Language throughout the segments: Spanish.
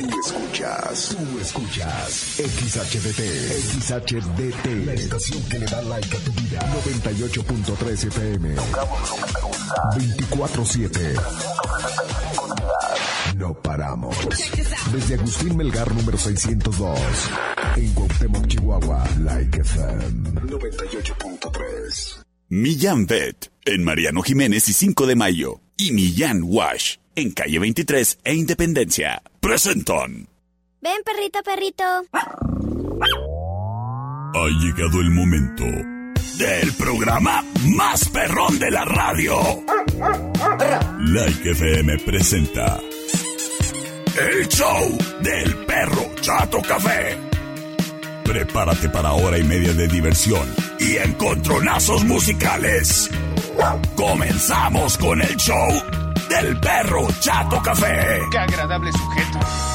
Tú escuchas, tú escuchas XHDT, XHDT, la estación que le da like a tu vida. 98.3 FM. 24-7. No paramos. Desde Agustín Melgar número 602. En Cuauhtémoc, Chihuahua. Like FM 98.3. Millán Vet. En Mariano Jiménez y 5 de Mayo. Y Millán Wash. En calle 23 e Independencia. Presentan. Ven, perrito, perrito. Ha llegado el momento del programa más perrón de la radio. Like FM presenta el show del perro Chato Café. Prepárate para hora y media de diversión y encontronazos musicales. Comenzamos con el show del perro Chato Café. Qué agradable sujeto.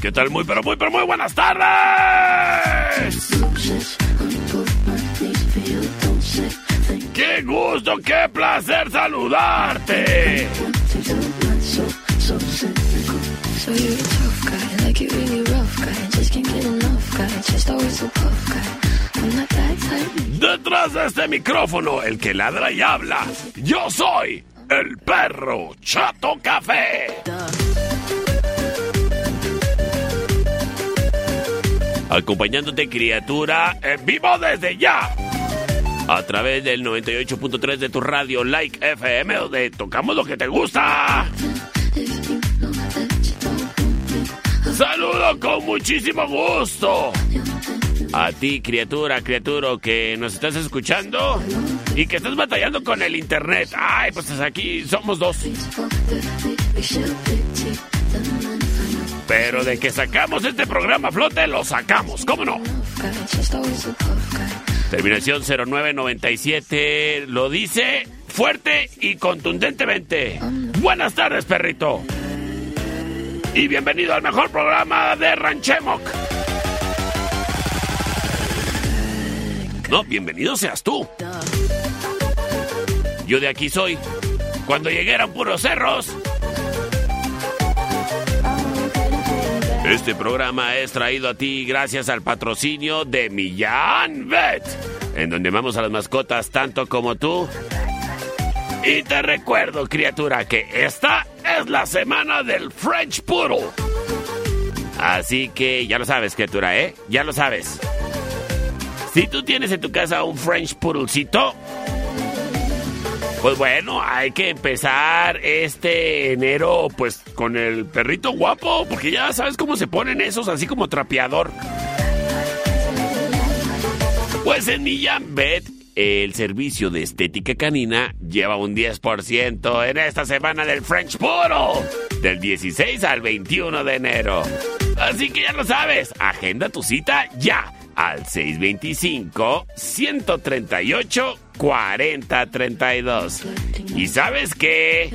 ¿Qué tal? Muy, pero muy, pero muy buenas tardes. ¡Qué gusto, qué placer saludarte! Detrás de este micrófono, el que ladra y habla, yo soy el perro Chato Café. Acompañándote, criatura, en vivo desde ya. A través del 98.3 de tu radio Like FM, donde tocamos lo que te gusta. Saludo con muchísimo gusto. A ti, criatura, criatura, que nos estás escuchando y que estás batallando con el internet. Ay, pues aquí somos dos. Pero de que sacamos este programa a flote, lo sacamos, ¿cómo no? Terminación 0997 lo dice fuerte y contundentemente. Buenas tardes, perrito. Y bienvenido al mejor programa de Ranchemoc. No, bienvenido seas tú. Yo de aquí soy. Cuando llegué eran puros cerros. Este programa es traído a ti gracias al patrocinio de Millán Vet, en donde amamos a las mascotas tanto como tú. Y te recuerdo, criatura, que esta es la semana del French Poodle. Así que ya lo sabes, criatura, ¿eh? Ya lo sabes. Si tú tienes en tu casa un French Poodlecito, pues bueno, hay que empezar este enero pues con el perrito guapo, porque ya sabes cómo se ponen esos, así como trapeador. Pues en Millán Bet, el servicio de estética canina lleva un 10% en esta semana del French Poodle, del 16 al 21 de enero. Así que ya lo sabes, agenda tu cita ya al 625-138-4032. ¿Y sabes qué?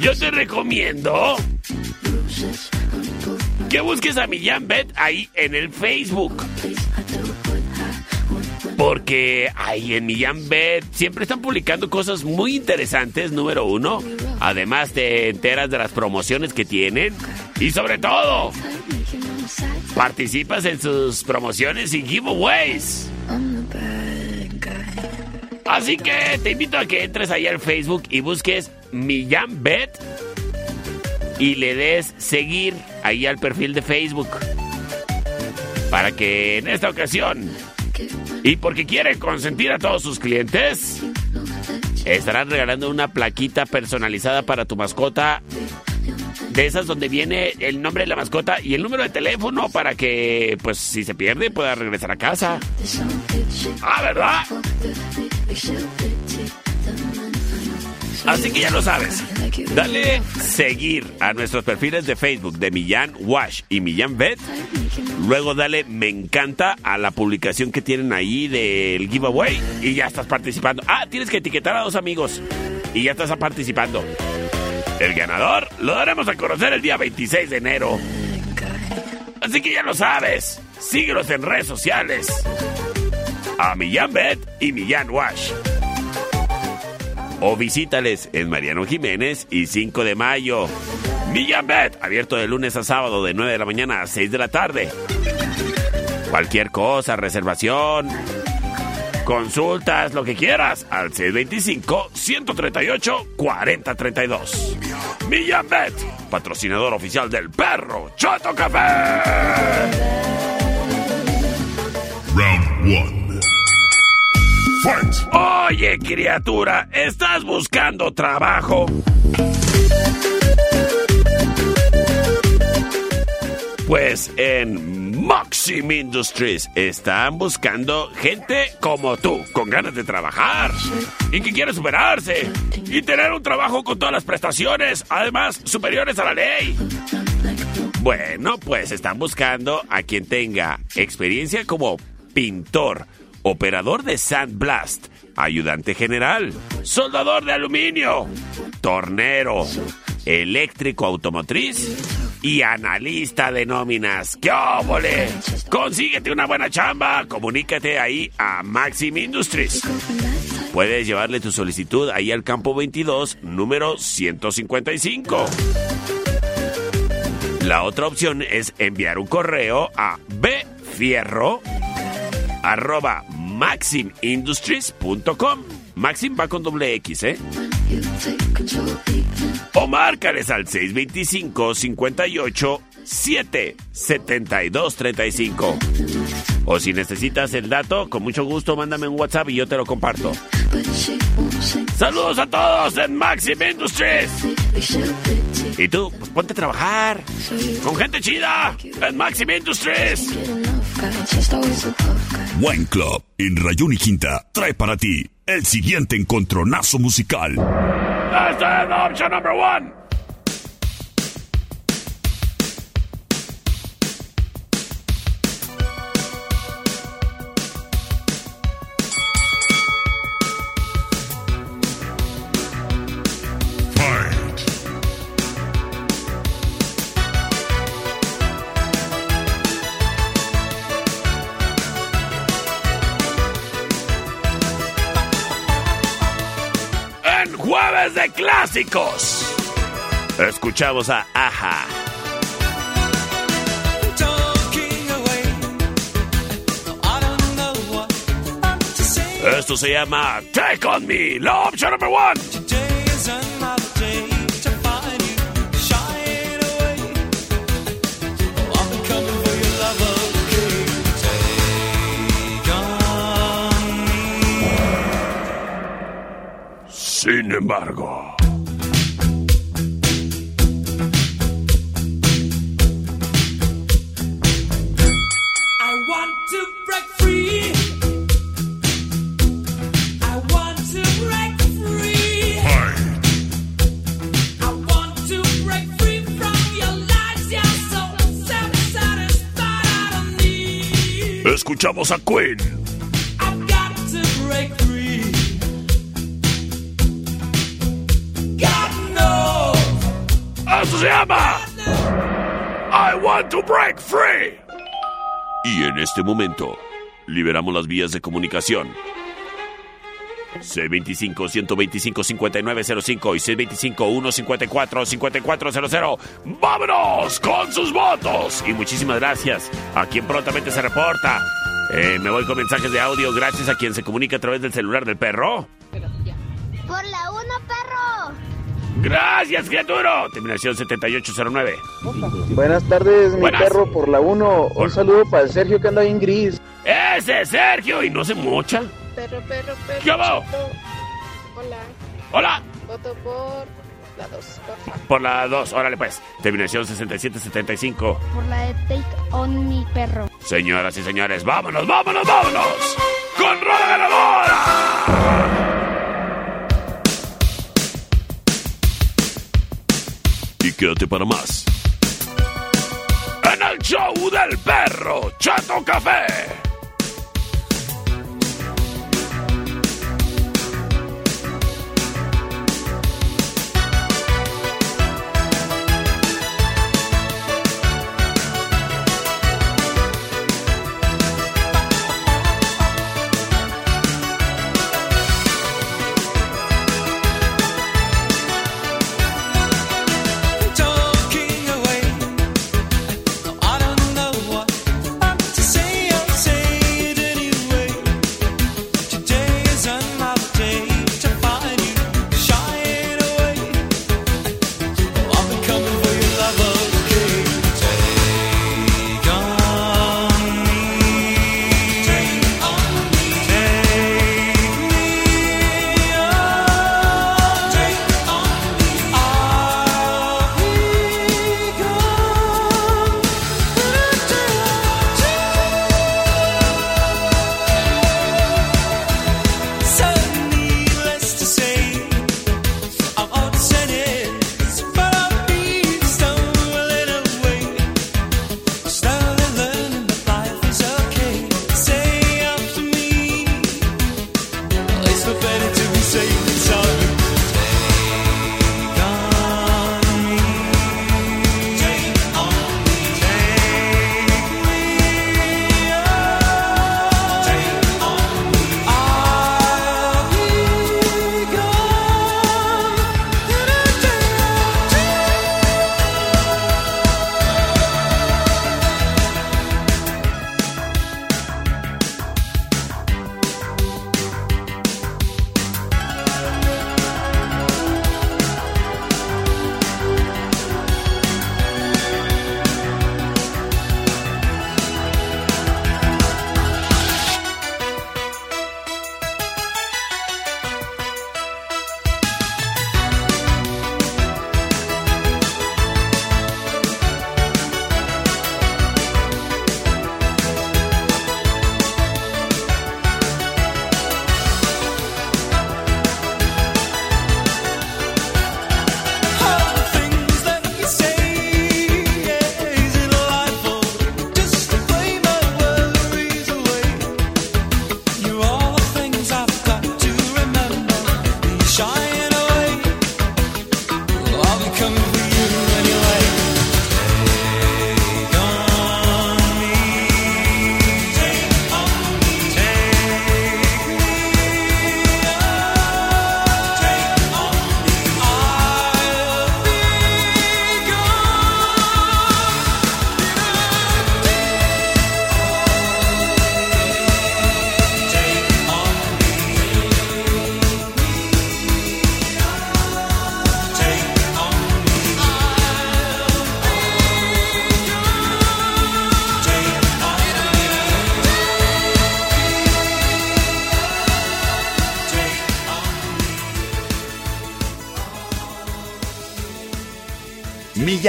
Yo te recomiendo que busques a Millán Bet ahí en el Facebook. Porque ahí en Millán Bet siempre están publicando cosas muy interesantes, número uno. Además te enteras de las promociones que tienen. Y sobre todo, participas en sus promociones y giveaways. Así que te invito a que entres ahí al Facebook y busques Millán Bet y le des seguir ahí al perfil de Facebook. Para que en esta ocasión, y porque quiere consentir a todos sus clientes, estarán regalando una plaquita personalizada para tu mascota. De esas donde viene el nombre de la mascota y el número de teléfono para que, pues, si se pierde, pueda regresar a casa. Ah, ¿verdad? Así que ya lo sabes. Dale seguir a nuestros perfiles de Facebook de Millán Wash y Millán Vet. Luego dale me encanta a la publicación que tienen ahí del giveaway y ya estás participando. Ah, tienes que etiquetar a dos amigos y ya estás participando. El ganador lo daremos a conocer el día 26 de enero. Así que ya lo sabes. Síguelos en redes sociales. A Millán Bet y Millán Wash. O visítales en Mariano Jiménez y 5 de mayo. Millán Bet, abierto de lunes a sábado de 9 de la mañana a 6 de la tarde. Cualquier cosa, reservación, consultas, lo que quieras, al 625-138-4032. Millán Bet, patrocinador oficial del perro Chato Café. Round 1. Oye, criatura, ¿estás buscando trabajo? Pues en Maxim Industries están buscando gente como tú, con ganas de trabajar y que quiere superarse y tener un trabajo con todas las prestaciones, además superiores a la ley. Bueno, pues están buscando a quien tenga experiencia como pintor, operador de sandblast, ayudante general, soldador de aluminio, tornero, eléctrico automotriz y analista de nóminas. ¡Qué óvole! Consíguete una buena chamba, comunícate ahí a Maxim Industries. Puedes llevarle tu solicitud ahí al campo 22, número 155. La otra opción es enviar un correo a bfierro arroba maximindustries.com. Maxim va con doble X, ¿eh? O márcales al 625 58 7 72 35. O si necesitas el dato, con mucho gusto mándame un WhatsApp y yo te lo comparto. Saludos a todos en Maxim Industries. Y tú, pues ponte a trabajar con gente chida en Maxim Industries. Wine Club en Rayón y Quinta trae para ti el siguiente encontronazo musical. Es la opción number one. clásicos. Escuchamos a Aja. Esto se llama Take On Me, la opción número don't need. Escuchamos a Queen. Se llama I Want to Break Free. Y en este momento, liberamos las vías de comunicación. C25-125-5905 y C25-154-5400. ¡Vámonos con sus votos! Y muchísimas gracias a quien prontamente se reporta. Eh, me voy con mensajes de audio gracias a quien se comunica a través del celular del perro. Por la 1, perro. Gracias, criatura. Terminación 7809. Buenas tardes, mi Buenas. perro por la 1. Por- Un saludo para el Sergio que anda bien gris. Ese es Sergio y no se mocha. Perro, perro, perro. ¿Qué hago? Hola, Hola. voto por la 2, porfa. Por la 2, órale pues. Terminación 6775. Por la de Take On Mi Perro. Señoras y señores, vámonos, vámonos, vámonos. Con Rola Ganadora. Quédate para más. En el show del perro Chato Café.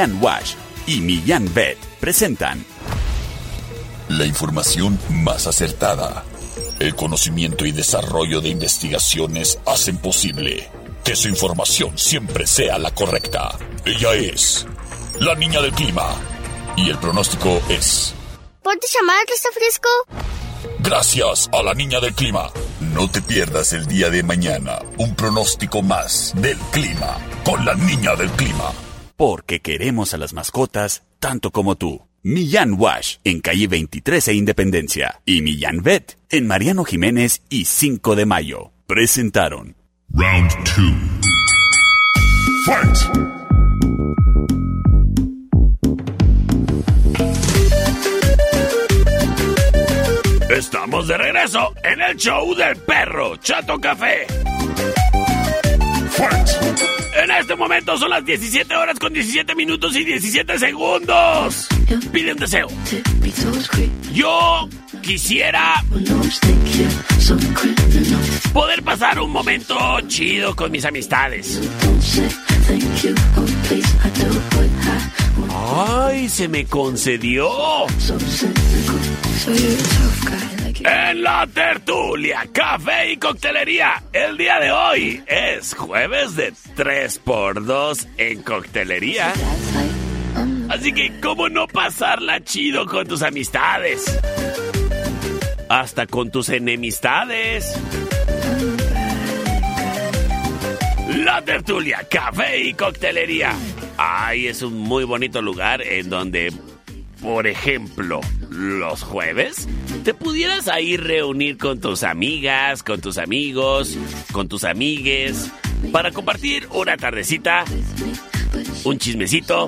Millán Wash y Millán Vet presentan La información más acertada. El conocimiento y desarrollo de investigaciones hacen posible que su información siempre sea la correcta. Ella es la niña del clima. Y el pronóstico es... ¿Puedes llamar que está fresco? Gracias a la niña del clima. No te pierdas el día de mañana un pronóstico más del clima con la niña del clima. Porque queremos a las mascotas tanto como tú. Millán Wash en calle 23 e Independencia y Millán Vet en Mariano Jiménez y 5 de Mayo. Presentaron Round two. Fight! Estamos de regreso en el show del perro Chato Café. Momento son las 17 horas con 17 minutos y 17 segundos. Pide un deseo. Yo quisiera poder pasar un momento chido con mis amistades. ¡Ay, se me concedió! En la tertulia, café y coctelería, el día de hoy es jueves de 3x2 en coctelería. Así que, ¿cómo no pasarla chido con tus amistades? Hasta con tus enemistades. La tertulia, café y coctelería. Ay, es un muy bonito lugar en donde, por ejemplo, los jueves, te pudieras ahí reunir con tus amigas, con tus amigos, con tus amigues, para compartir una tardecita, un chismecito,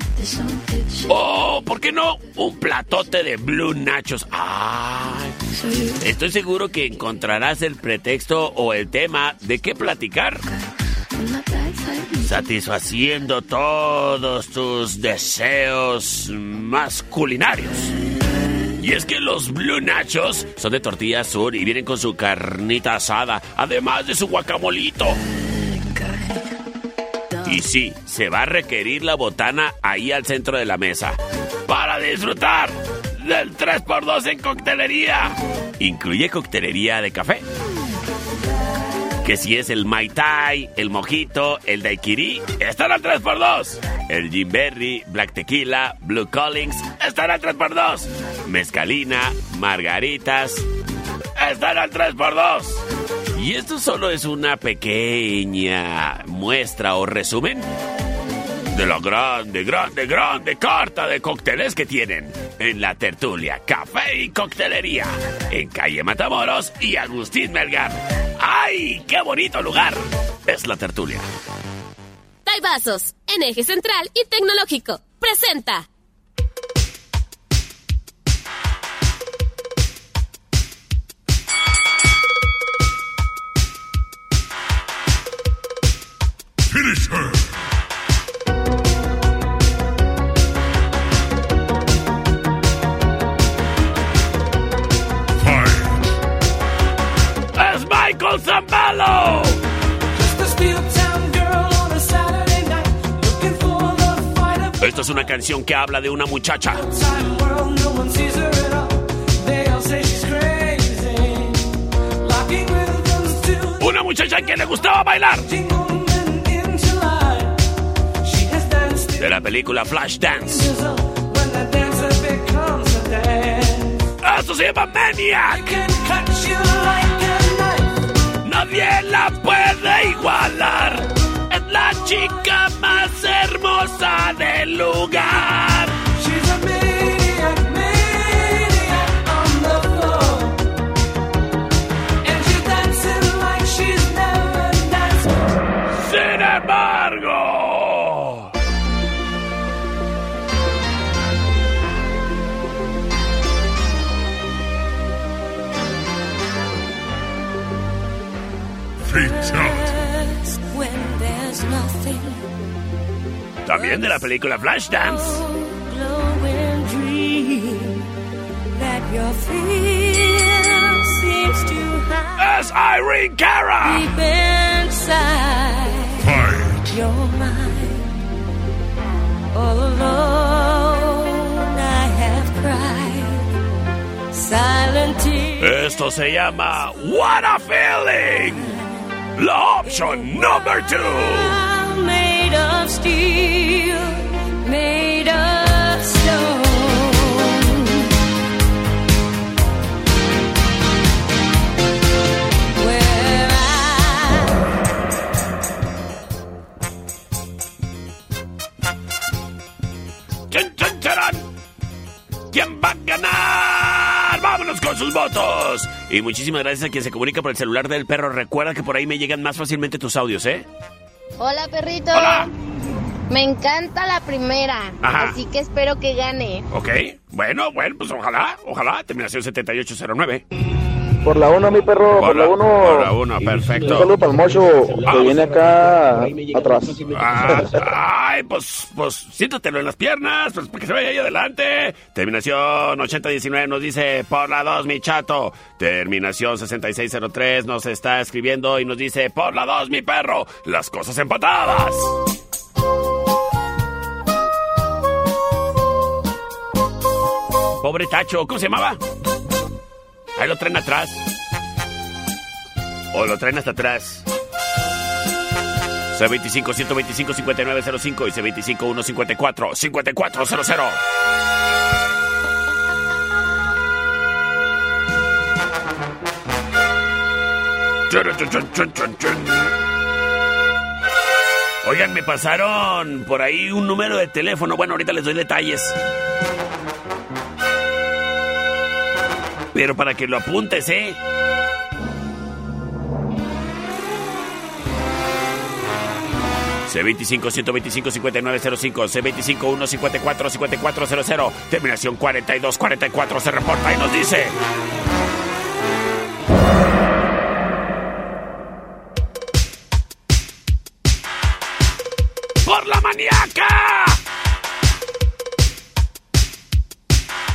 o, ¿por qué no? Un platote de Blue Nachos. Estoy seguro que encontrarás el pretexto o el tema de qué platicar. Satisfaciendo todos tus deseos más culinarios. Y es que los Blue Nachos son de tortilla azul y vienen con su carnita asada, además de su guacamolito. Y sí, se va a requerir la botana ahí al centro de la mesa para disfrutar del 3x2 en coctelería. Incluye coctelería de café. Que si es el Mai Tai, el Mojito, el Daiquiri, están al 3x2. El Jim Berry, Black Tequila, Blue Collins, están al 3x2. Mezcalina, Margaritas, están al 3x2. Y esto solo es una pequeña muestra o resumen de la grande, grande, grande carta de cócteles que tienen en la tertulia Café y Coctelería en calle Matamoros y Agustín Melgar. ¡Ay, qué bonito lugar! Es la tertulia. Taibazos, en eje central y tecnológico. Presenta. Canción que habla de una muchacha. Una muchacha que le gustaba bailar. de la película Flashdance. ¡Esto se llama Maniac! Nadie la puede igualar. Es la chica más hermosa del lugar. También de la película Flashdance. Es Irene Cara. Esto se llama What a Feeling. La opción número 2 votos! Y muchísimas gracias a quien se comunica por el celular del perro. Recuerda que por ahí me llegan más fácilmente tus audios, ¿eh? Hola, perrito. ¡Hola! Me encanta la primera, Ajá. así que espero que gane. Ok, bueno, bueno, pues ojalá, ojalá. Terminación 7809. Por la 1, mi perro, por, la 1. Por la 1, perfecto. Un saludo para el mocho que viene acá atrás. Ah, ay, pues, pues siéntatelo en las piernas, pues para que se vaya ahí adelante. Terminación 8019 nos dice, por la 2, mi chato. Terminación 6603 nos está escribiendo y nos dice, por la 2, mi perro. Las cosas empatadas. Pobre Tacho, ¿cómo se llamaba? Ahí lo traen atrás. O lo traen hasta atrás. C25-125-5905 y C25-154-5400. Oigan, me pasaron por ahí un número de teléfono. Bueno, ahorita les doy detalles. Pero para que lo apuntes, ¿eh? C25-125-5905, C25-154-5400, terminación 4244 se reporta y nos dice... ¡Por la maníaca!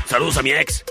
Saludos a mi ex.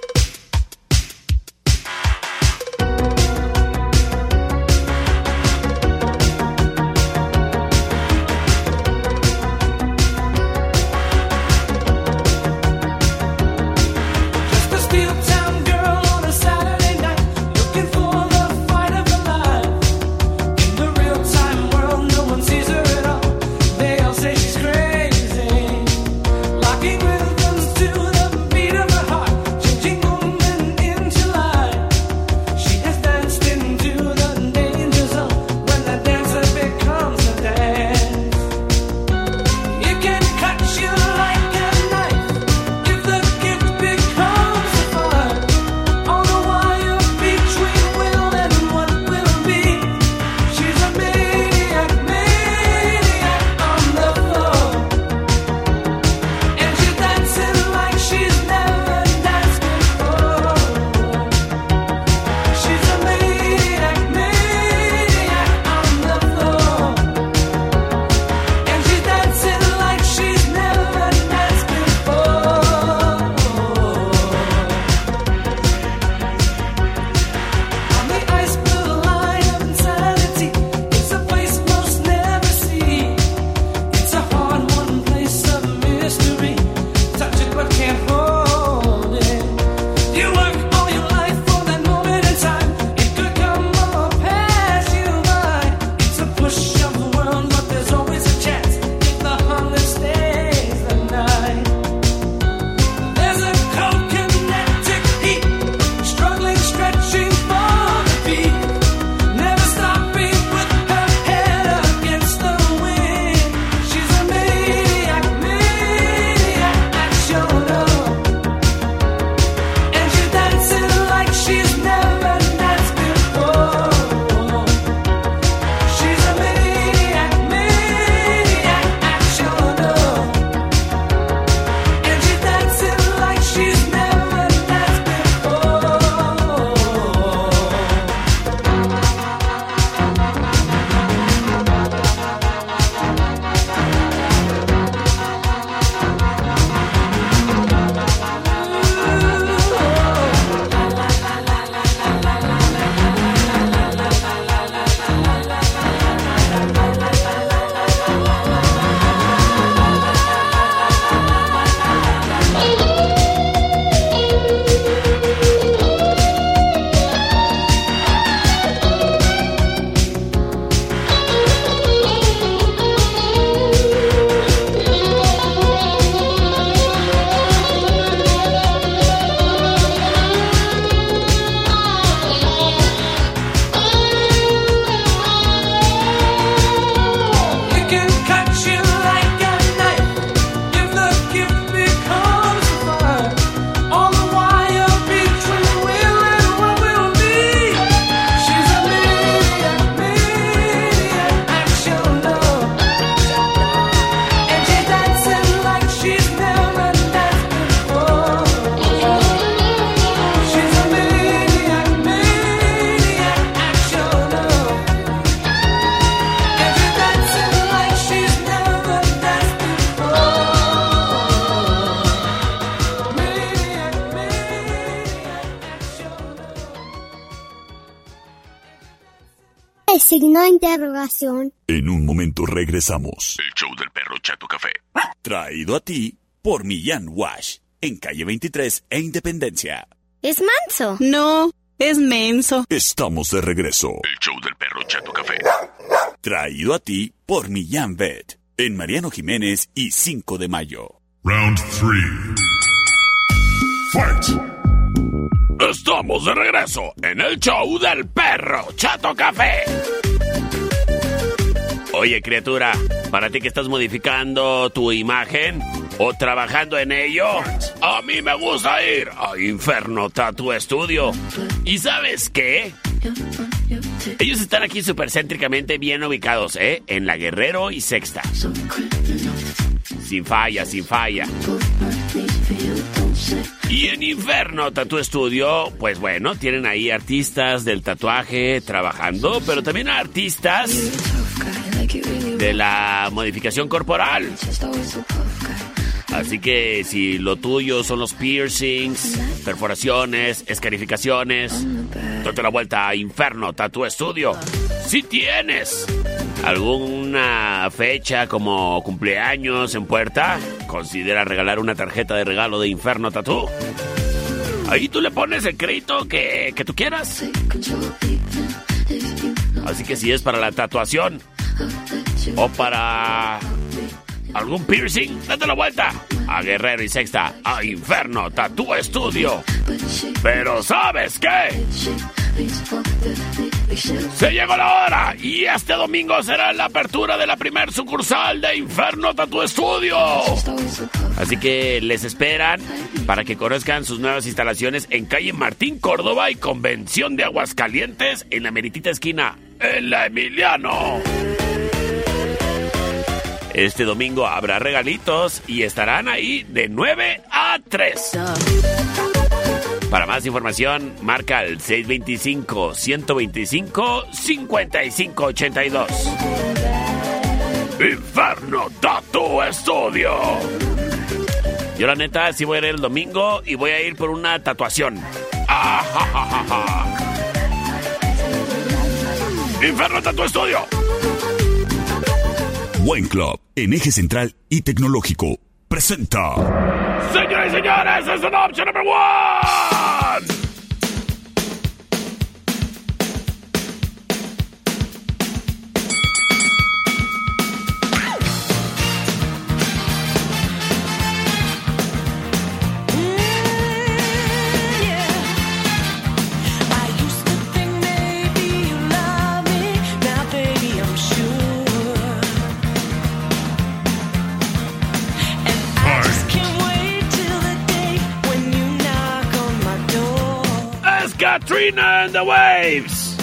signo interrogación. En un momento regresamos. El show del perro Chato Café. Traído a ti por Millán Wash, en calle 23 e Independencia. ¿Es manso? No, es menso. Estamos de regreso. El show del perro Chato Café. Traído a ti por Millán Vet, en Mariano Jiménez y 5 de mayo. Round 3. Fight. Estamos de regreso en el show del perro Chato Café. Oye, criatura, para ti que estás modificando tu imagen o trabajando en ello, a mí me gusta ir a Inferno Tattoo Studio. ¿Y sabes qué? Ellos están aquí supercéntricamente bien ubicados, ¿eh? En la Guerrero y Sexta. Sin falla, sin falla. Y en Inferno Tattoo Studio, pues bueno, tienen ahí artistas del tatuaje trabajando, pero también artistas de la modificación corporal. Así que si lo tuyo son los piercings, perforaciones, escarificaciones, date la vuelta a Inferno Tattoo Studio. Si tienes alguna fecha como cumpleaños en puerta, considera regalar una tarjeta de regalo de Inferno Tattoo. Ahí tú le pones el crédito que, que tú quieras. Así que si es para la tatuación o para algún piercing, date la vuelta a Guerrero y Sexta, a Inferno Tattoo Studio. Pero ¿sabes qué? Se llegó la hora y este domingo será la apertura de la primer sucursal de Inferno Tattoo Studio. Así que les esperan para que conozcan sus nuevas instalaciones en calle Martín Córdoba y Convención de Aguascalientes en la meritita esquina, en la Emiliano. Este domingo habrá regalitos y estarán ahí de 9 a 3. Para más información, marca al 625-125-5582. Inferno Tattoo Studio. Yo la neta sí voy a ir el domingo y voy a ir por una tatuación. Ajajajaja. Inferno Tattoo Studio. Buen Club, en eje central y tecnológico, presenta. Señoras y señores, es la opción number one. Es Katrina and the Waves.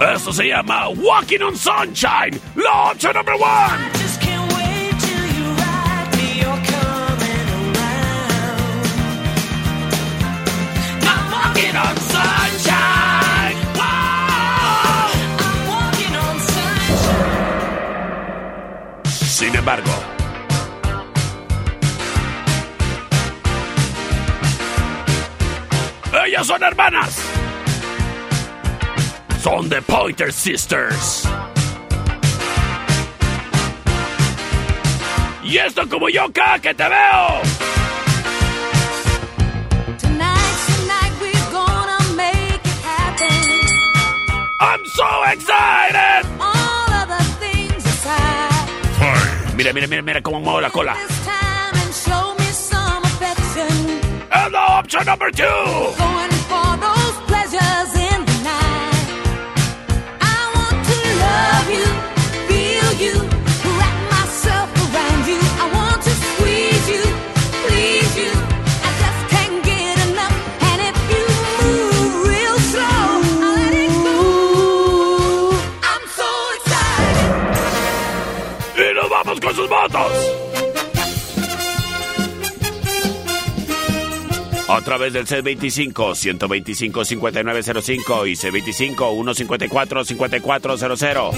Esto se llama Walking on Sunshine, la opción number one. I'm walking on sunshine. Wow. Sin embargo, ellas son hermanas. Son The Pointer Sisters. Y esto como yo acá que te veo. I'm so excited. Mira, mira, mira, mira cómo muevo la cola. And the option number two. Través del C25-125-5905 y C25-154-5400.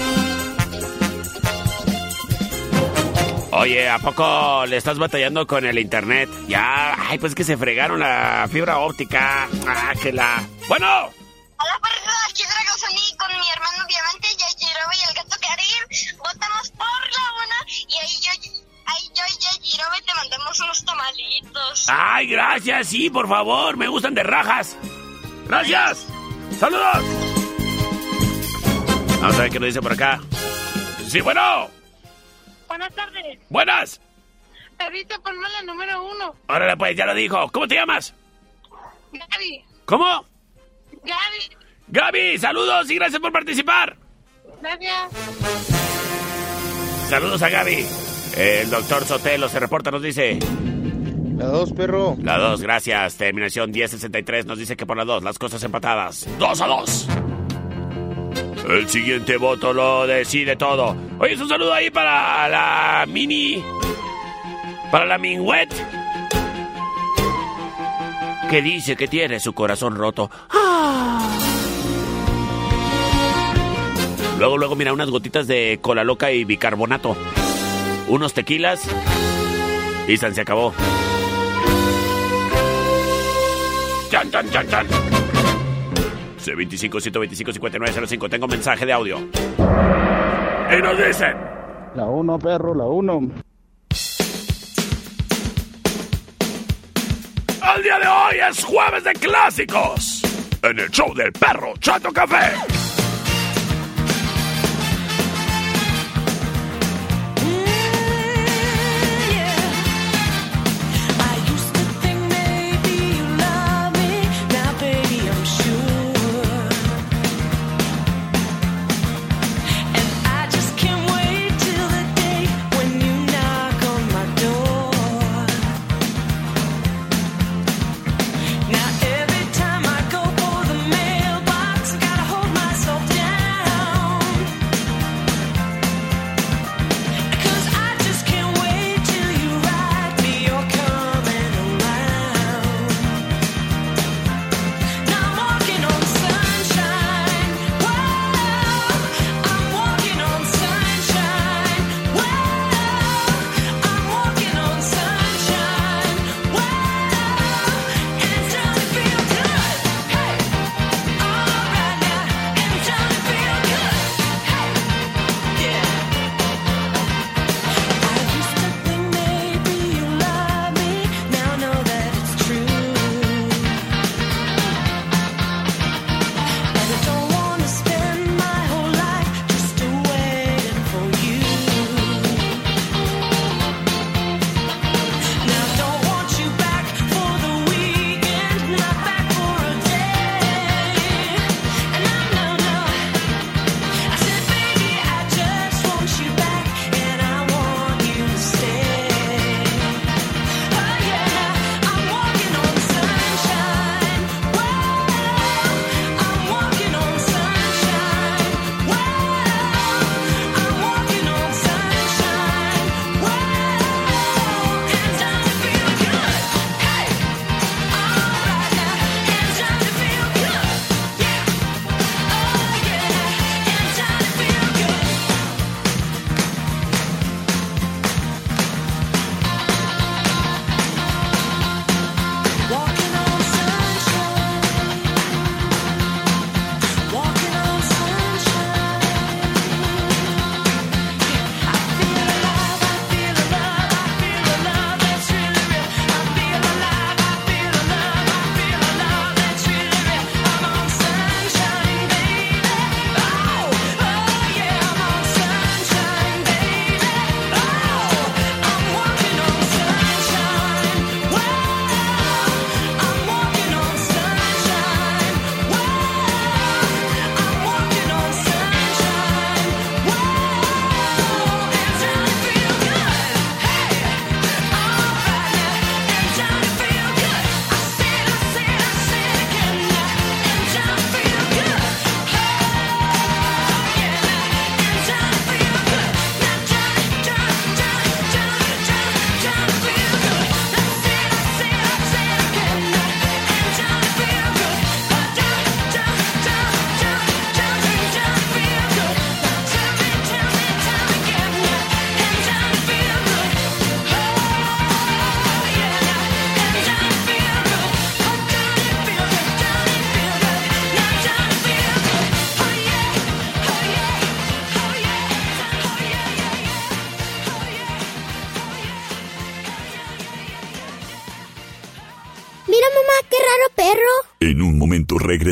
Oye, ¿a poco le estás batallando con el internet? Ya, ay, pues que se fregaron la fibra óptica. Ah, que la... Bueno, Hola, perro, aquí Dragosani con mi hermano Diamante, te mandamos unos tamalitos. Ay, gracias, sí, por favor, me gustan de rajas. Gracias. Saludos. Vamos a ver qué nos dice por acá. Sí, bueno. Buenas tardes. Buenas. Perrito, ponme la número uno. Órale, pues, ya lo dijo. ¿Cómo te llamas? Gaby. ¿Cómo? Gaby. Gaby, saludos y gracias por participar. Gracias. Saludos a Gaby. El doctor Sotelo se reporta, nos dice. La dos, perro. La 2, gracias. Terminación 1063 nos dice que por la 2, las cosas empatadas. 2 a 2. El siguiente voto lo decide todo. Oye, un saludo ahí para la mini. Para la Minwet. Que dice que tiene su corazón roto. Ah. Luego, luego, mira, unas gotitas de cola loca y bicarbonato. Unos tequilas. Y se acabó. Chan, chan, chan, chan. C25 125 5905. Tengo mensaje de audio. Y nos dicen. La uno, perro, la uno. El día de hoy es jueves de clásicos. En el show del perro Chato Café.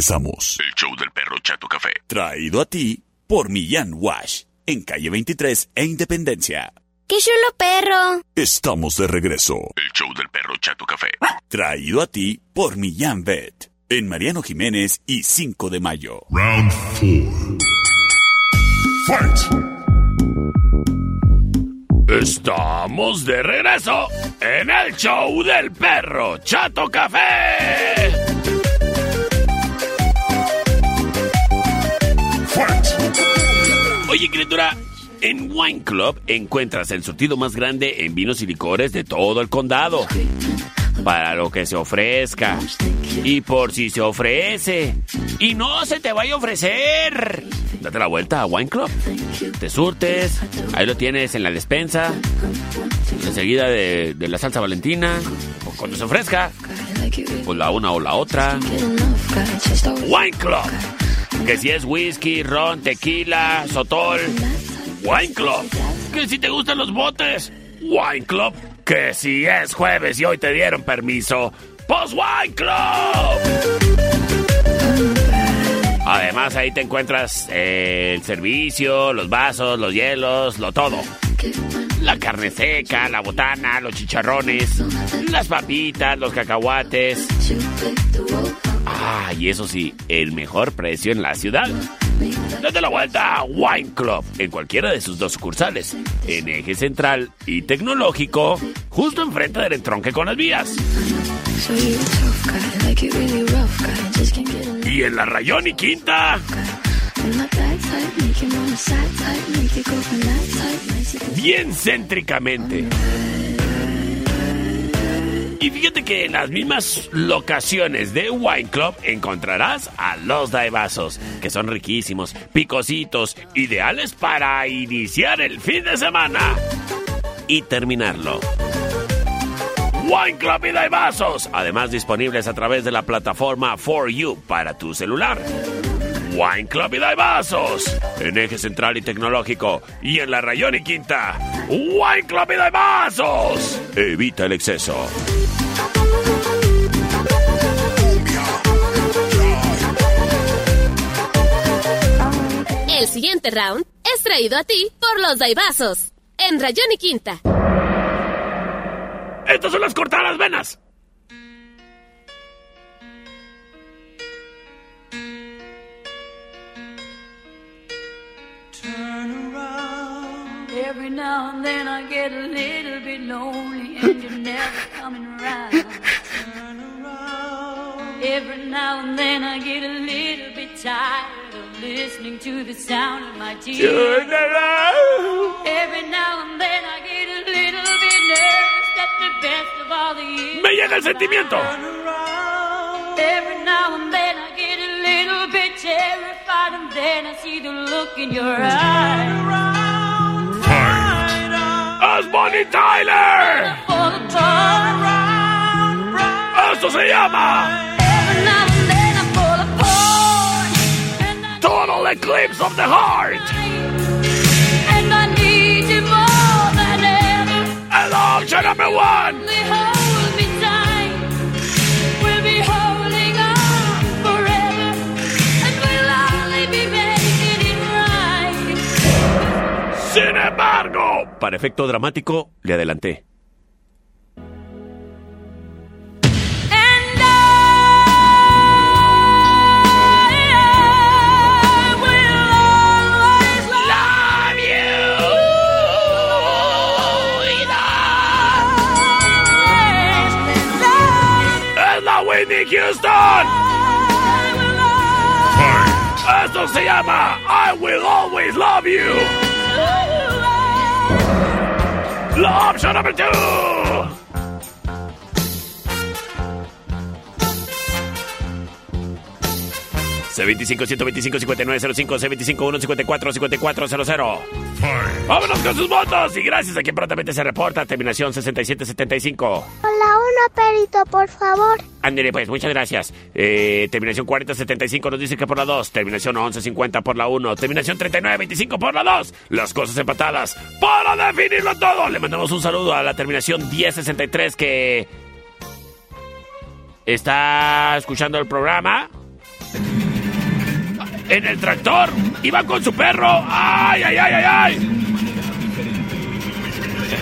Regresamos. El show del perro Chato Café. Traído a ti por Millán Wash, en calle 23 e Independencia. ¡Qué chulo perro! Estamos de regreso. El show del perro Chato Café. Traído a ti por Millán Vet, en Mariano Jiménez y 5 de mayo. Round 4. Fight! Estamos de regreso en el show del perro Chato Café. Oye, criatura, en Wine Club encuentras el surtido más grande en vinos y licores de todo el condado. Para lo que se ofrezca. Y por si se ofrece. Y no se te vaya a ofrecer. Date la vuelta a Wine Club. Te surtes. Ahí lo tienes en la despensa. Enseguida de, la salsa valentina. O cuando se ofrezca. Pues la una o la otra. Wine Club. Que si es whisky, ron, tequila, sotol. Wine Club. Que si te gustan los botes. Wine Club. Que si es jueves y hoy te dieron permiso. Pues Wine Club. Además ahí te encuentras eh, el servicio, los vasos, los hielos, lo todo. La carne seca, la botana, los chicharrones, las papitas, los cacahuates. Ah, y eso sí, el mejor precio en la ciudad. Date la vuelta a Wine Club en cualquiera de sus dos sucursales, en Eje Central y Tecnológico, justo enfrente del entronque con las vías. Y en la Rayón y Quinta, bien céntricamente. Y fíjate que en las mismas locaciones de Wine Club encontrarás a los daibazos, que son riquísimos, picositos, ideales para iniciar el fin de semana y terminarlo. Wine Club y daibazos, además disponibles a través de la plataforma For You para tu celular. Wine Club y Daibazos, en Eje Central y Tecnológico y en la Rayón y Quinta. Wine Club y Daibazos. Evita el exceso. El siguiente round es traído a ti por los Daibazos, en Rayón y Quinta. Estas son las cortadas venas. Every now and then I get a little bit lonely and you're never coming around. Every now and then I get a little bit tired of listening to the sound of my tears. Turn around. Every now and then I get a little bit nervous that the best of all the years. Me llega el sentimiento. Every now and then I get a little bit terrified and then I see the look in your eyes. ¡Es Bonnie Tyler! ¡Esto se llama! Total Eclipse of the Heart! And I need you more than ever. El option number one! Only hold me tight. We'll be holding on forever. And we'll only be making it right. Sin embargo, para efecto dramático, le adelanté. Esto se llama I Will Always Love You. La option number two. C25 125 5905 C25 154 5400 Vámonos con sus votos y gracias a quien prontamente se reporta terminación 6775 Hola, uno, perito, por favor. Ándele, pues, muchas gracias. Eh, terminación 4075 nos dice que por la 2. Terminación 1150 por la 1. Terminación 3925 por la 2. Las cosas empatadas. Para definirlo todo. Le mandamos un saludo a la terminación 1063 que... está escuchando el programa en el tractor va con su perro. ¡Ay, ay, ay, ay, ay!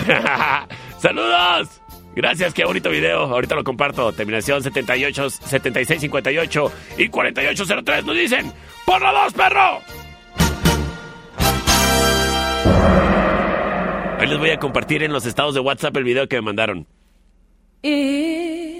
¡Saludos! Gracias, qué bonito video. Ahorita lo comparto. Terminación 78, 7658 y 4803 nos dicen: ¡Por la dos, perro! Hoy les voy a compartir en los estados de WhatsApp el video que me mandaron. If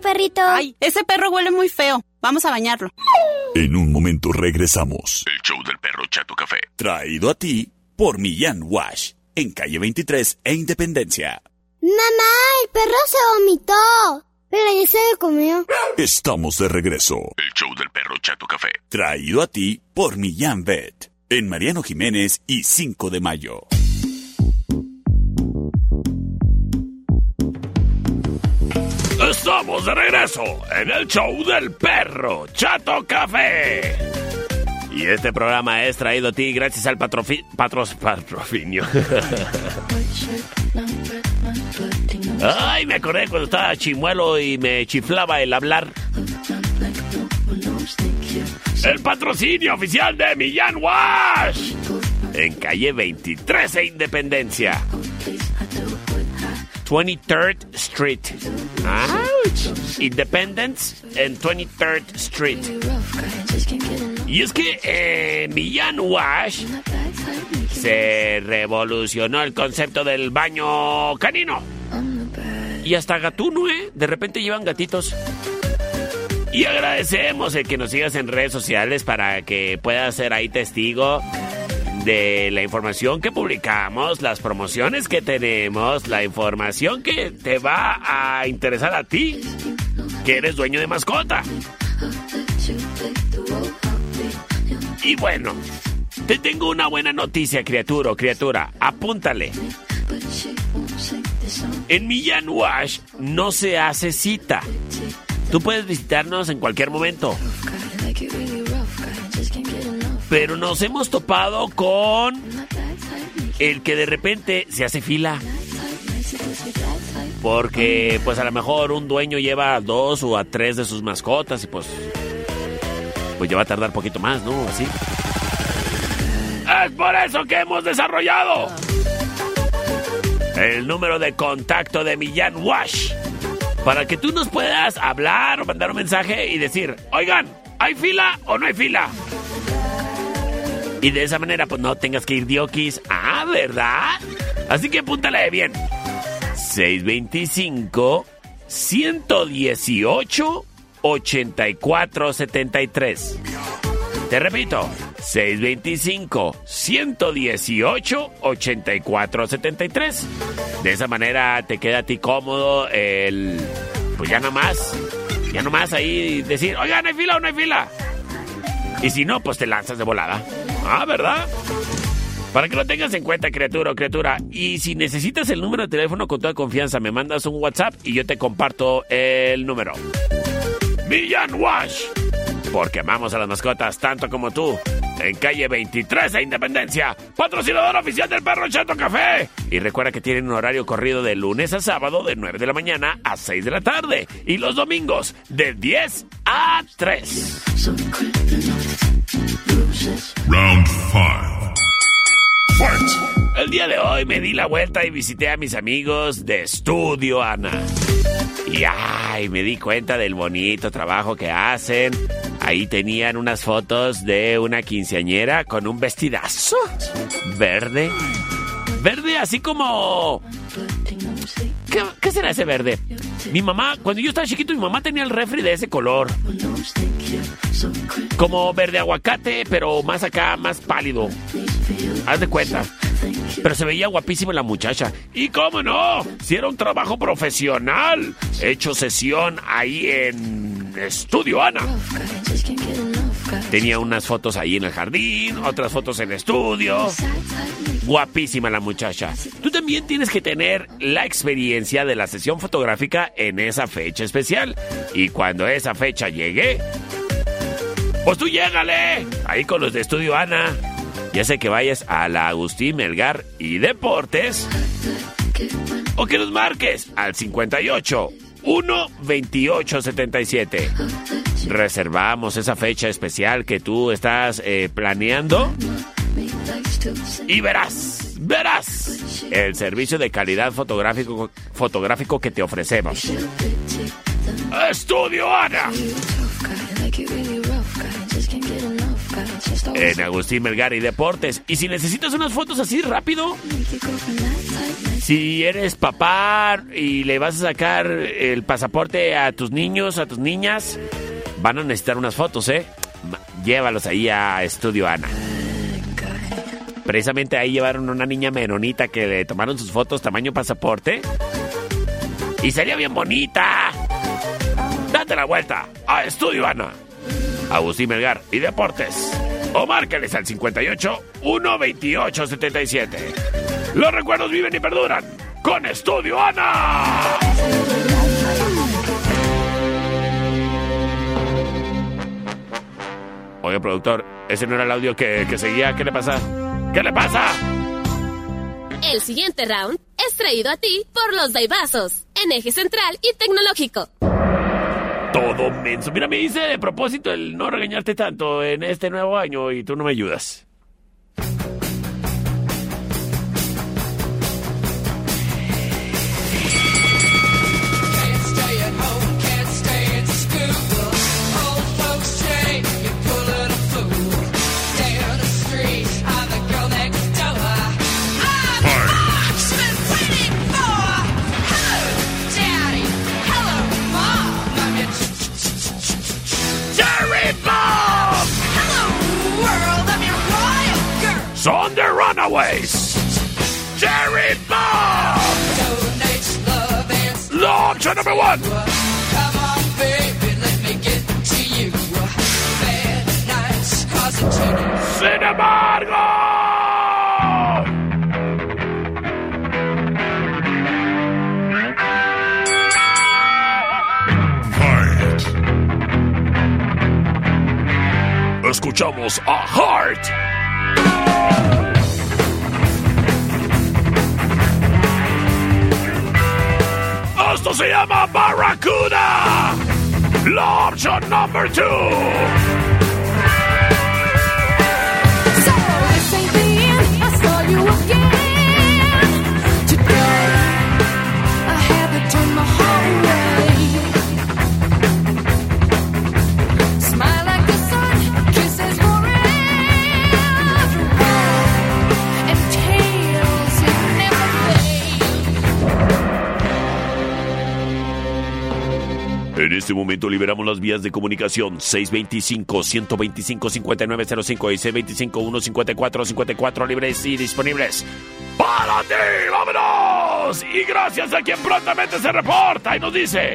Perrito. Ay, ese perro huele muy feo. Vamos a bañarlo. En un momento regresamos. El show del perro Chato Café. Traído a ti por Millán Wash, en calle 23 e Independencia. Mamá, el perro se vomitó. Pero ya se lo comió. Estamos de regreso. El show del perro Chato Café. Traído a ti por Millán Vet, en Mariano Jiménez y 5 de mayo. Estamos de regreso en el show del perro Chato Café. Y este programa es traído a ti gracias al patrofi patros patrocinio. Ay, me acordé cuando estaba chimuelo y me chiflaba el hablar. El patrocinio oficial de Millán Wash. En calle 23 e Independencia. 23rd Street. Ouch. Independence en 23rd Street. Y es que eh, Millán Wash se revolucionó el concepto del baño canino. Y hasta gatuno, ¿eh? De repente llevan gatitos. Y agradecemos el que nos sigas en redes sociales para que puedas ser ahí testigo de la información que publicamos, las promociones que tenemos, la información que te va a interesar a ti, que eres dueño de mascota. Y bueno, te tengo una buena noticia, criatura o criatura. Apúntale. En Millán Wash no se hace cita. Tú puedes visitarnos en cualquier momento. Pero nos hemos topado con el que de repente se hace fila. Porque pues a lo mejor un dueño lleva a dos o a tres de sus mascotas y pues pues ya va a tardar poquito más, ¿no? Así. Es por eso que hemos desarrollado el número de contacto de Millán Wash. Para que tú nos puedas hablar o mandar un mensaje y decir, oigan, ¿hay fila o no hay fila? Y de esa manera, pues no tengas que ir diokis. Ah, ¿verdad? Así que apúntale bien. 625 118 8473. Te repito, 625 118 8473. De esa manera te queda a ti cómodo el pues ya nomás, ya nomás ahí decir, "Oigan, ¿hay fila no hay fila?" Y si no, pues te lanzas de volada. Ah, ¿verdad? Para que lo tengas en cuenta, criatura o criatura. Y si necesitas el número de teléfono con toda confianza, me mandas un WhatsApp y yo te comparto el número. Millán Wash. Porque amamos a las mascotas tanto como tú. En calle 23 de Independencia, patrocinador oficial del Perro Chato Café. Y recuerda que tienen un horario corrido de lunes a sábado de 9 de la mañana a 6 de la tarde. Y los domingos de 10 a 3. Round 5. Fight! El día de hoy me di la vuelta y visité a mis amigos de Estudio Ana. Y ay, me di cuenta del bonito trabajo que hacen. Ahí tenían unas fotos de una quinceañera con un vestidazo verde. Verde así como... ¿Qué, será ese verde? Mi mamá, cuando yo estaba chiquito, mi mamá tenía el refri de ese color. Como verde aguacate, pero más acá, más pálido. Haz de cuenta. Pero se veía guapísima la muchacha. Y cómo no, si era un trabajo profesional. Hecho sesión ahí en Estudio Ana. Tenía unas fotos ahí en el jardín, otras fotos en estudio. Guapísima la muchacha. Tú también tienes que tener la experiencia de la sesión fotográfica en esa fecha especial. Y cuando esa fecha llegue, pues tú llégale. Ahí con los de Estudio Ana. Ya sé que vayas a la Agustín Melgar y Deportes. O que nos marques al 58 1 28 77. Reservamos esa fecha especial que tú estás eh, planeando. Y verás, verás el servicio de calidad fotográfico, fotográfico que te ofrecemos. Estudio Ana. En Agustín Melgar y Deportes. Y si necesitas unas fotos así rápido, si eres papá y le vas a sacar el pasaporte a tus niños, a tus niñas, van a necesitar unas fotos, ¿eh? Llévalos ahí a Estudio Ana. Precisamente ahí llevaron una niña menonita que le tomaron sus fotos tamaño pasaporte. Y sería bien bonita. Date la vuelta a Estudio Ana. Agustín Melgar y Deportes. O márcales al 58 128 77. Los recuerdos viven y perduran con Estudio Ana. Oye, productor, ese no era el audio que, que seguía. ¿Qué le pasa? ¿Qué le pasa? El siguiente round es traído a ti por los Daibazos, en eje central y tecnológico. Todo menso. Mira, me hice de propósito el no regañarte tanto en este nuevo año y tú no me ayudas. The Jerry Bob! Donate love and Launch number one. Come on, baby, let me get to you. Bad nights causing Sin embargo. Escuchamos a Heart. Esto se llama Barracuda. La opción number two. En este momento liberamos las vías de comunicación 625-125-5905 y 625-154-54 libres y disponibles. ¡Para ti! ¡Vámonos! Y gracias a quien prontamente se reporta y nos dice...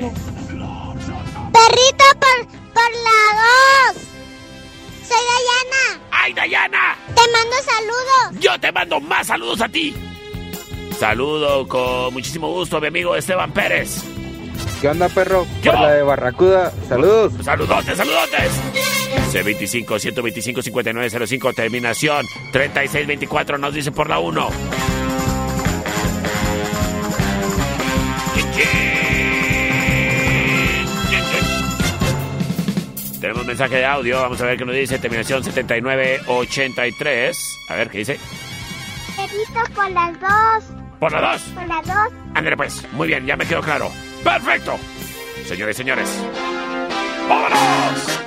Perrito por, por la 2. Soy Dayana. ¡Ay, Dayana! Te mando saludos. Yo te mando más saludos a ti. Saludo con muchísimo gusto a mi amigo Esteban Pérez. ¿Qué onda, perro? Por la de Barracuda. Saludos. Saludotes, saludotes. C25 125 5905 terminación 3624 nos dice por la 1. Tenemos mensaje de audio, vamos a ver qué nos dice terminación 7983. A ver qué dice. Perrito por las 2. Por la 2. Por las 2. Ándale pues, muy bien, ya me quedó claro. Perfecto. Señores señores, ¡vámonos!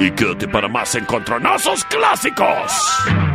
Y quédate para más encontronazos clásicos.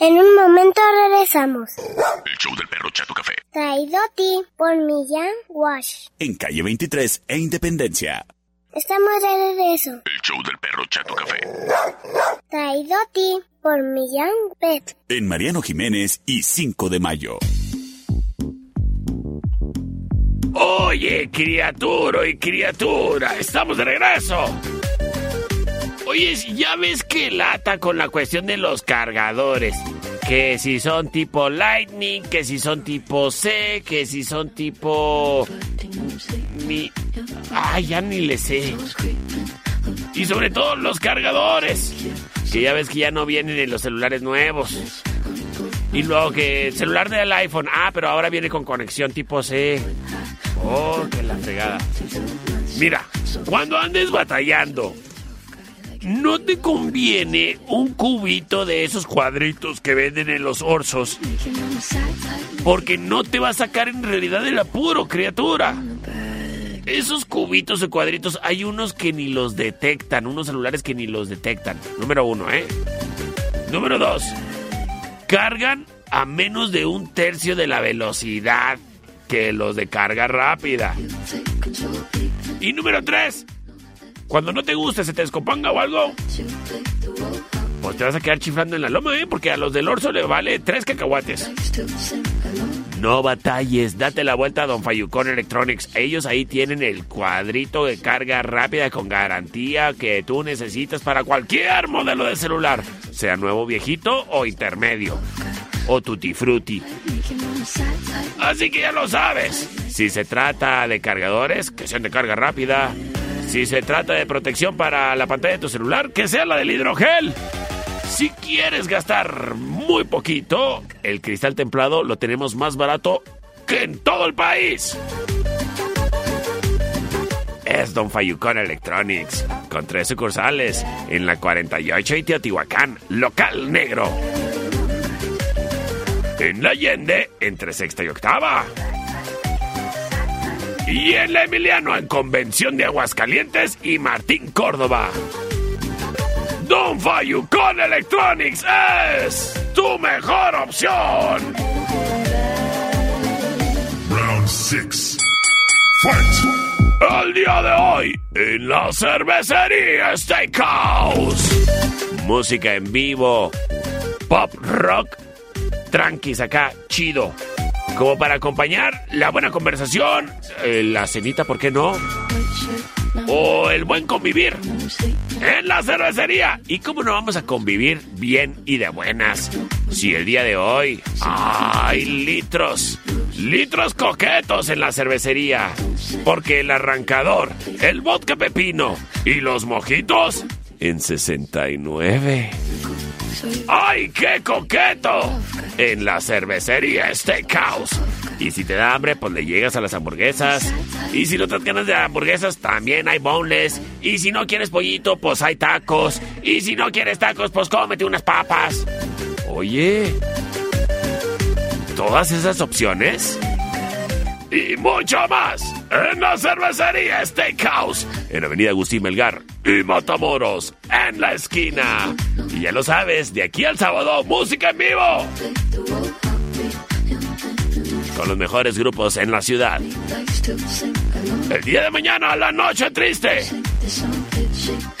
En un momento regresamos. El show del perro Chato Café. Traído a ti por Millán Wash. En calle 23 e Independencia. Estamos de regreso. El show del perro Chato Café. Traído a ti por Millán Pet. En Mariano Jiménez y 5 de mayo. Oye, criatura y criatura, estamos de regreso. Oye, ya ves que lata con la cuestión de los cargadores. Que si son tipo Lightning, que si son tipo C, que si son tipo... Mi... Ay, ya ni le sé. Y sobre todo los cargadores. Que ya ves que ya no vienen en los celulares nuevos. Y luego que el celular del iPhone, ah, pero ahora viene con conexión tipo C. Oh, que la fregada. Mira, cuando andes batallando, no te conviene un cubito de esos cuadritos que venden en los orsos. Porque no te va a sacar en realidad el apuro, criatura. Esos cubitos de cuadritos, hay unos que ni los detectan, unos celulares que ni los detectan. Número uno, ¿eh? Número dos, cargan a menos de un tercio de la velocidad que los de carga rápida. Y número tres, cuando no te guste, se te descomponga o algo, pues te vas a quedar chiflando en la loma, ¿eh? Porque a los del Orso le vale tres cacahuates. No batalles, date la vuelta a Don Fayucón Electronics. Ellos ahí tienen el cuadrito de carga rápida con garantía que tú necesitas para cualquier modelo de celular, sea nuevo, viejito o intermedio. O tutti frutti. Así que ya lo sabes. Si se trata de cargadores, que sean de carga rápida. Si se trata de protección para la pantalla de tu celular, que sea la del hidrogel. Si quieres gastar muy poquito, el cristal templado lo tenemos más barato que en todo el país. Es Don Fayucón Electronics, con tres sucursales, en la 48 y Teotihuacán, local negro. En la Allende, entre sexta y octava. Y en la Emiliano, en Convención de Aguascalientes y Martín Córdoba. Don Fayucón Electronics es tu mejor opción. Round six. Fight! El día de hoy, en la cervecería Steakhouse. Música en vivo, pop rock, tranquis acá, chido. Como para acompañar la buena conversación, eh, la cenita, ¿por qué no? O el buen convivir en la cervecería. ¿Y cómo no vamos a convivir bien y de buenas? Si el día de hoy hay litros, litros coquetos en la cervecería. Porque el arrancador, el vodka pepino y los mojitos en 69. ¡Ay, qué coqueto! En la cervecería Steakhouse. Y si te da hambre, pues le llegas a las hamburguesas. Y si no te ganas de hamburguesas, también hay boneless. Y si no quieres pollito, pues hay tacos. Y si no quieres tacos, pues cómete unas papas. Oye, todas esas opciones y mucho más en la cervecería Steakhouse, en Avenida Agustín Melgar y Matamoros, en la esquina. Y ya lo sabes, de aquí al sábado, música en vivo. Con los mejores grupos en la ciudad. El día de mañana, la noche triste.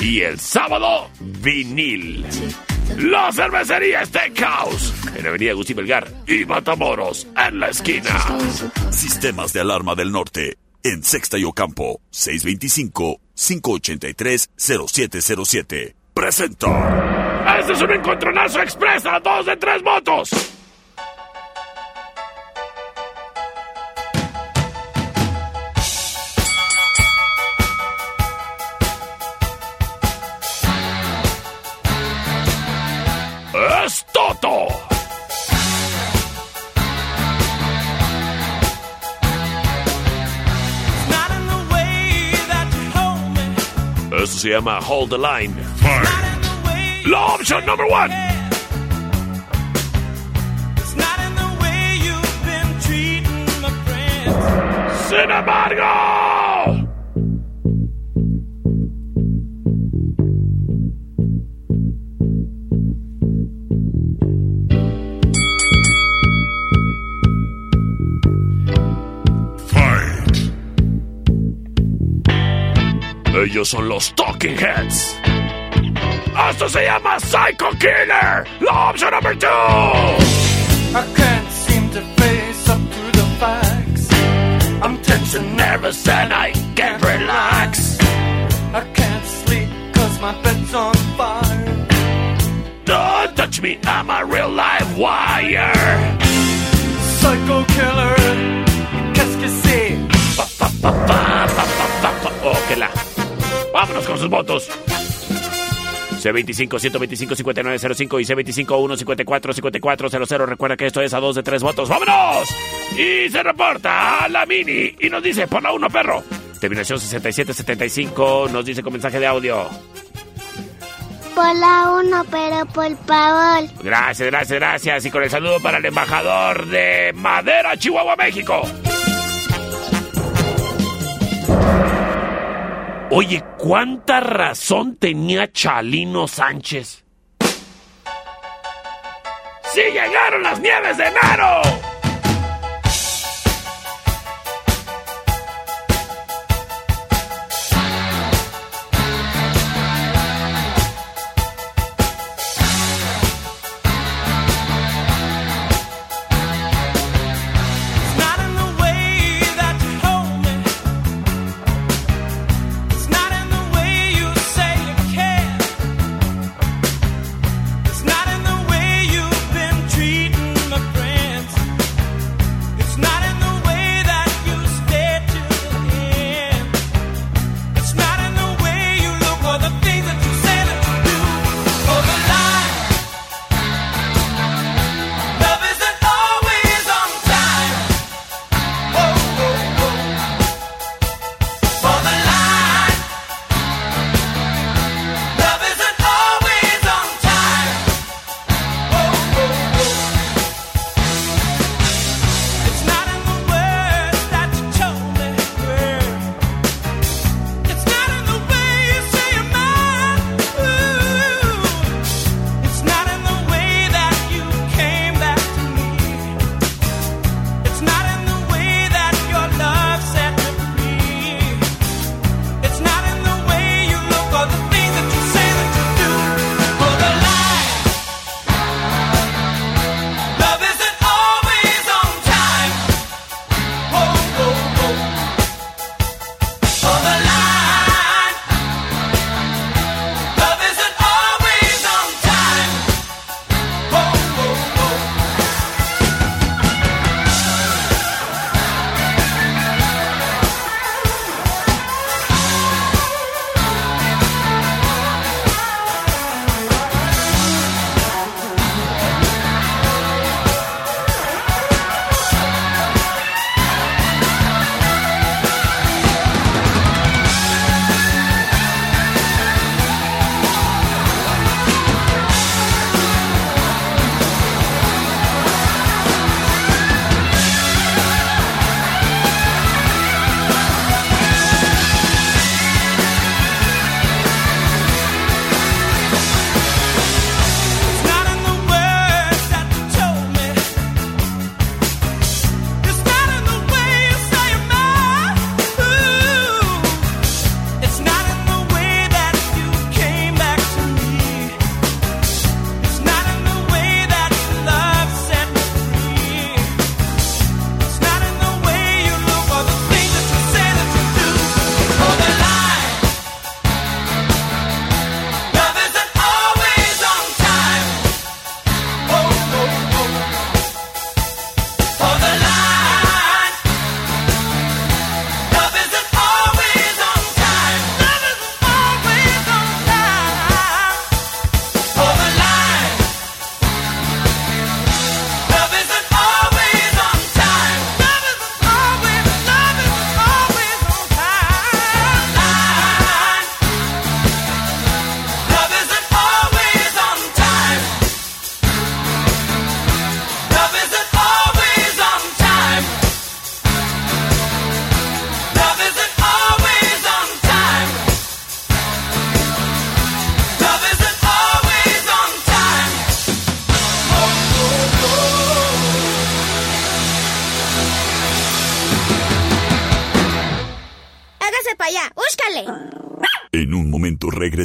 Y el sábado, vinil. La cervecería Steakhouse, en Avenida Agustín Melgar y Matamoros, en la esquina. Sistemas de alarma del norte. En Sexta y Ocampo. 625-583-0707. Presenta. Este es un encontronazo express a dos de tres motos. Se llama Hold the Line. La opción number one. Sin embargo. Ellos son los Talking Heads. Esto se llama Psycho Killer. La opción number two. I can't seem to face up to the facts. I'm tense and nervous and I can't relax. I can't sleep cause my bed's on fire. Don't touch me, I'm a real live wire. Psycho killer, qu'est-ce que c'est? Pa, pa, pa, pa, pa, pa. Oh, que la. Vámonos con sus votos. C25-125-5905 y C25-154-5400. Recuerda que esto es a dos de tres votos. ¡Vámonos! Y se reporta a la Mini y nos dice por la 1, perro. Terminación 6775 nos dice con mensaje de audio. Por la uno, pero por favor. Gracias, gracias, gracias. Y con el saludo para el embajador de Madera, Chihuahua, México. Oye, ¿cuánta razón tenía Chalino Sánchez? ¡Sí llegaron las nieves de enero!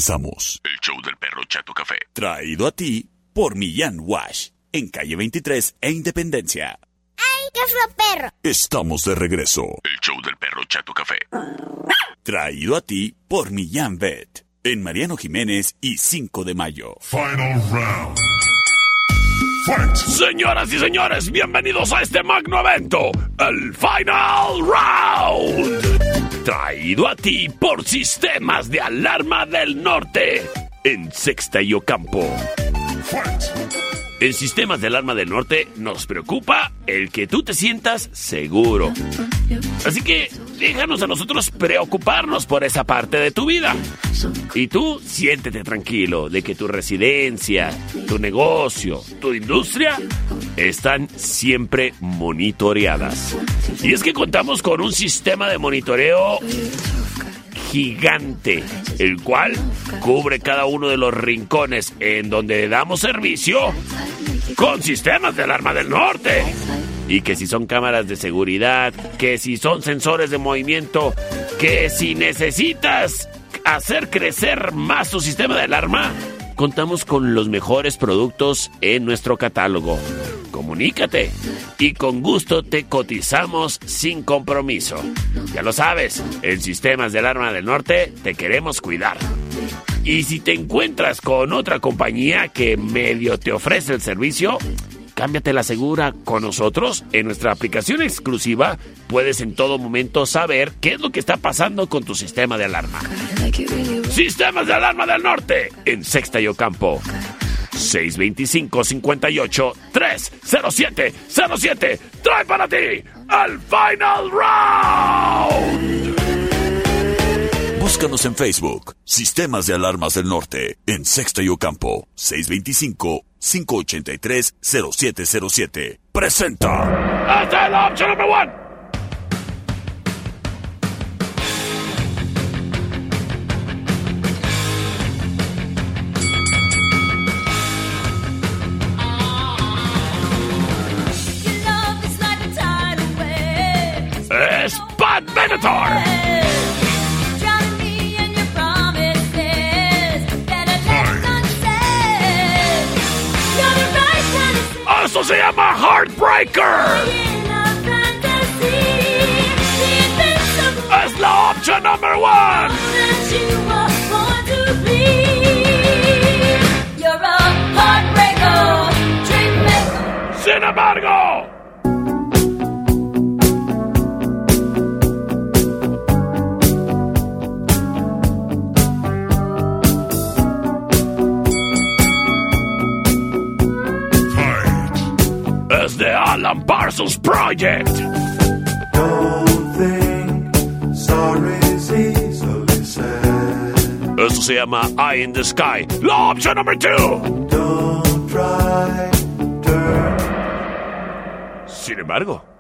Regresamos. El show del perro Chato Café. Traído a ti por Millán Wash. En calle 23 e Independencia. ¡Ay, qué fue perro! Estamos de regreso. El show del perro Chato Café. Traído a ti por Millán Vet. En Mariano Jiménez y 5 de mayo. Final round. Señoras y señores, bienvenidos a este magno evento, el Final Round. Traído a ti por Sistemas de Alarma del Norte, en Sexta y Ocampo. En Sistemas de Alarma del Norte nos preocupa el que tú te sientas seguro. Así que déjanos a nosotros preocuparnos por esa parte de tu vida. Y tú siéntete tranquilo de que tu residencia, tu negocio, tu industria están siempre monitoreadas. Y es que contamos con un sistema de monitoreo gigante, el cual cubre cada uno de los rincones en donde damos servicio con sistemas de alarma del norte. Y que si son cámaras de seguridad, que si son sensores de movimiento, que si necesitas hacer crecer más tu sistema de alarma, contamos con los mejores productos en nuestro catálogo. Comunícate y con gusto te cotizamos sin compromiso. Ya lo sabes, en Sistemas de Alarma del Norte te queremos cuidar. Y si te encuentras con otra compañía que medio te ofrece el servicio, cámbiate la segura con nosotros. En nuestra aplicación exclusiva puedes en todo momento saber qué es lo que está pasando con tu sistema de alarma. Sistemas de Alarma del Norte en Sexta y Ocampo. 0707 trae para ti el Final Round. Búscanos en Facebook, Sistemas de Alarmas del Norte, en Sexta y Ocampo, 625-583-0707. Presenta. Este es la opción número 1. Esto se llama Heartbreaker. Es la opción number one. De Alan Parsons Project. Esto se llama Eye in the Sky. La opción número two. Sin embargo.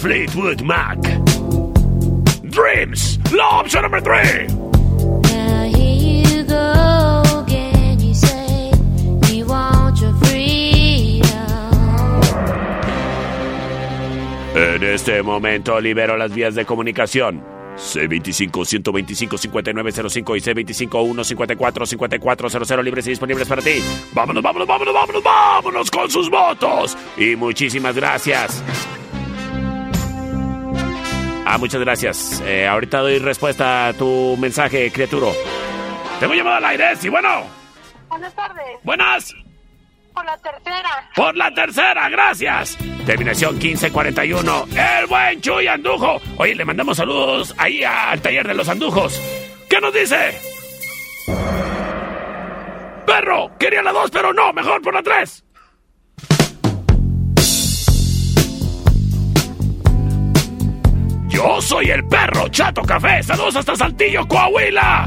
Fleetwood Mac. Dreams. La opción número three. En este momento libero las vías de comunicación. C25-125-5905 y C25-154-5400 libres y disponibles para ti. Vámonos, vámonos, vámonos, vámonos, vámonos con sus votos. Y muchísimas gracias. Ah, muchas gracias. Eh, ahorita doy respuesta a tu mensaje, criatura. Tengo llamada al aire, sí, bueno. Buenas tardes. Buenas. Por la tercera. Por la tercera, gracias. Terminación 1541. El buen Chuy Andujo. Oye, le mandamos saludos ahí al taller de los andujos. ¿Qué nos dice? Perro, quería la dos, pero no, mejor por la tres. Yo soy el perro Chato Café. Saludos hasta Saltillo, Coahuila.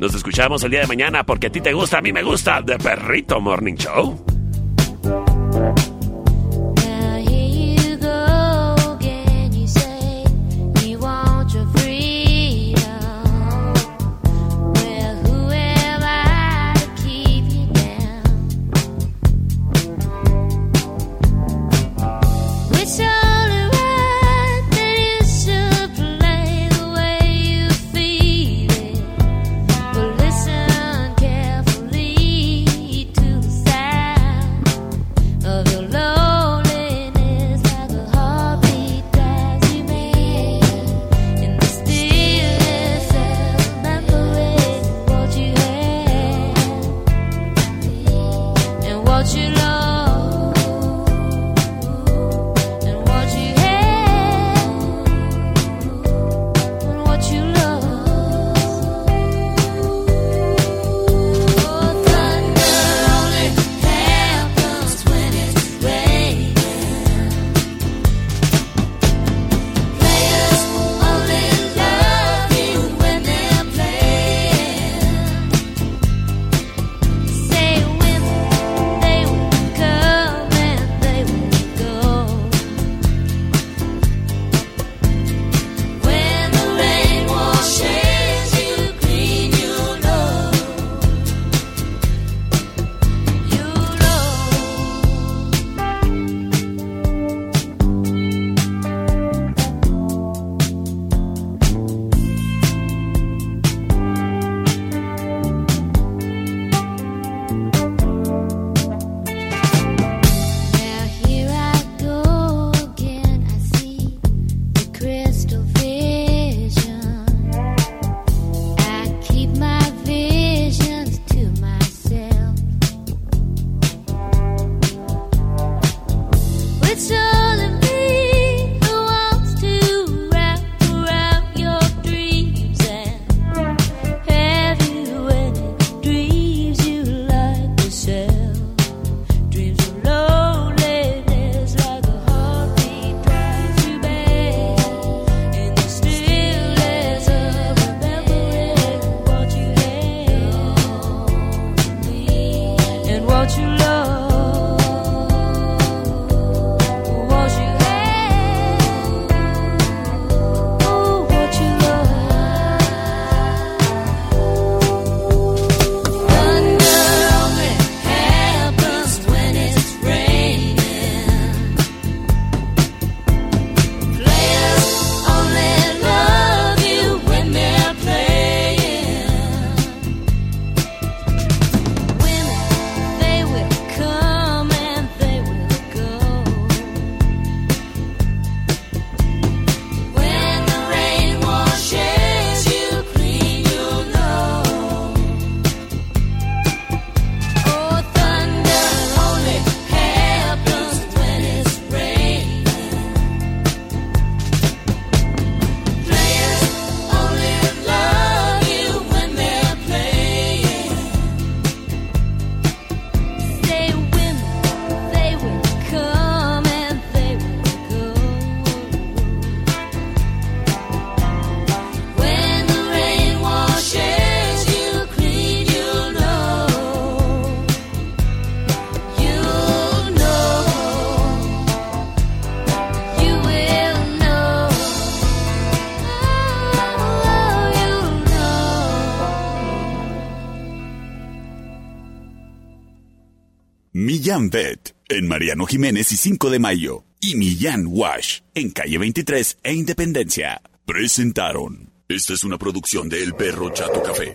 Nos escuchamos el día de mañana porque a ti te gusta, a mí me gusta. The Perrito Morning Show. Millán en Mariano Jiménez y 5 de Mayo, y Millán Wash, en calle 23 e Independencia, presentaron. Esta es una producción de El Perro Chato Café.